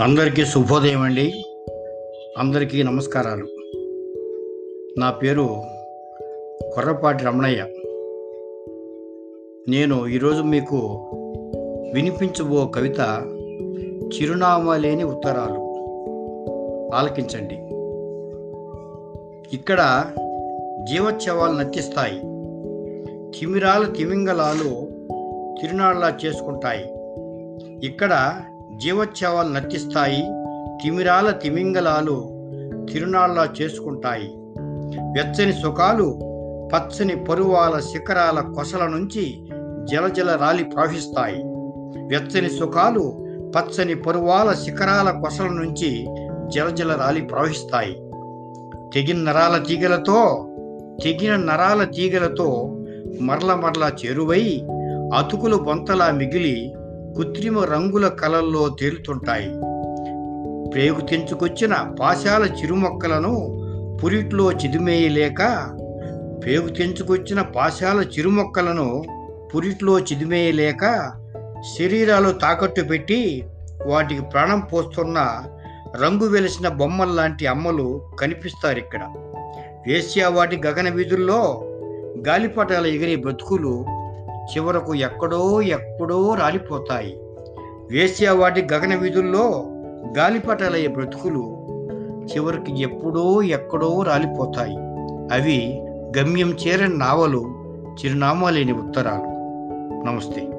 అందరికీ శుభోదయం అండి. అందరికీ నమస్కారాలు. నా పేరు కొర్రపాటి రమణయ్య. నేను ఈరోజు మీకు వినిపించబో కవిత చిరునామా లేని ఉత్తరాలు ఆలకించండి. ఇక్కడ జీవోత్సవాలు నచ్చిస్తాయి తిమిరాల తిమింగలాలు తిరునాళ్ళ చేసుకుంటాయి. ఇక్కడ జీవోత్సవాలు నర్తిస్తాయి తిమిరాల తిమింగలాలు తిరునాళ్ళ చేసుకుంటాయి. వెచ్చని సుఖాలు పచ్చని పరువాల శిఖరాల కొసల నుంచి జలజల రాలి ప్రవహిస్తాయి. వెచ్చని సుఖాలు పచ్చని పరువాల శిఖరాల కొసల నుంచి జలజల రాలి ప్రవహిస్తాయి. తెగిన నరాల తీగలతో తెగిన నరాల తీగలతో మరల మరల చేరువై అతుకులు బొంతలా మిగిలి కృత్రిమ రంగుల కలల్లో తేలుతుంటాయి. ప్రేగు తెంచుకొచ్చిన పాశాల చిరుమొక్కలను పురిట్లో చిదిమేయలేక పేగు తెంచుకొచ్చిన పాశాల చిరుమొక్కలను పురిట్లో చిదిమేయలేక శరీరాలు తాకట్టు పెట్టి వాటికి ప్రాణం పోస్తున్న రంగు వెలిసిన బొమ్మల్లాంటి అమ్మలు కనిపిస్తారు ఇక్కడ వేశ్యావాటి గగన వీధుల్లో గాలిపటాల ఎగిరే బ్రతుకులు చివరకు ఎక్కడో ఎక్కడో రాలిపోతాయి. వేశ్యావాటి గగన వీధుల్లో గాలిపటాలయ్యే బ్రతుకులు చివరికి ఎప్పుడో ఎక్కడో రాలిపోతాయి. అవి గమ్యం చేరని నావలు చిరునామా లేని ఉత్తరాలు. నమస్తే.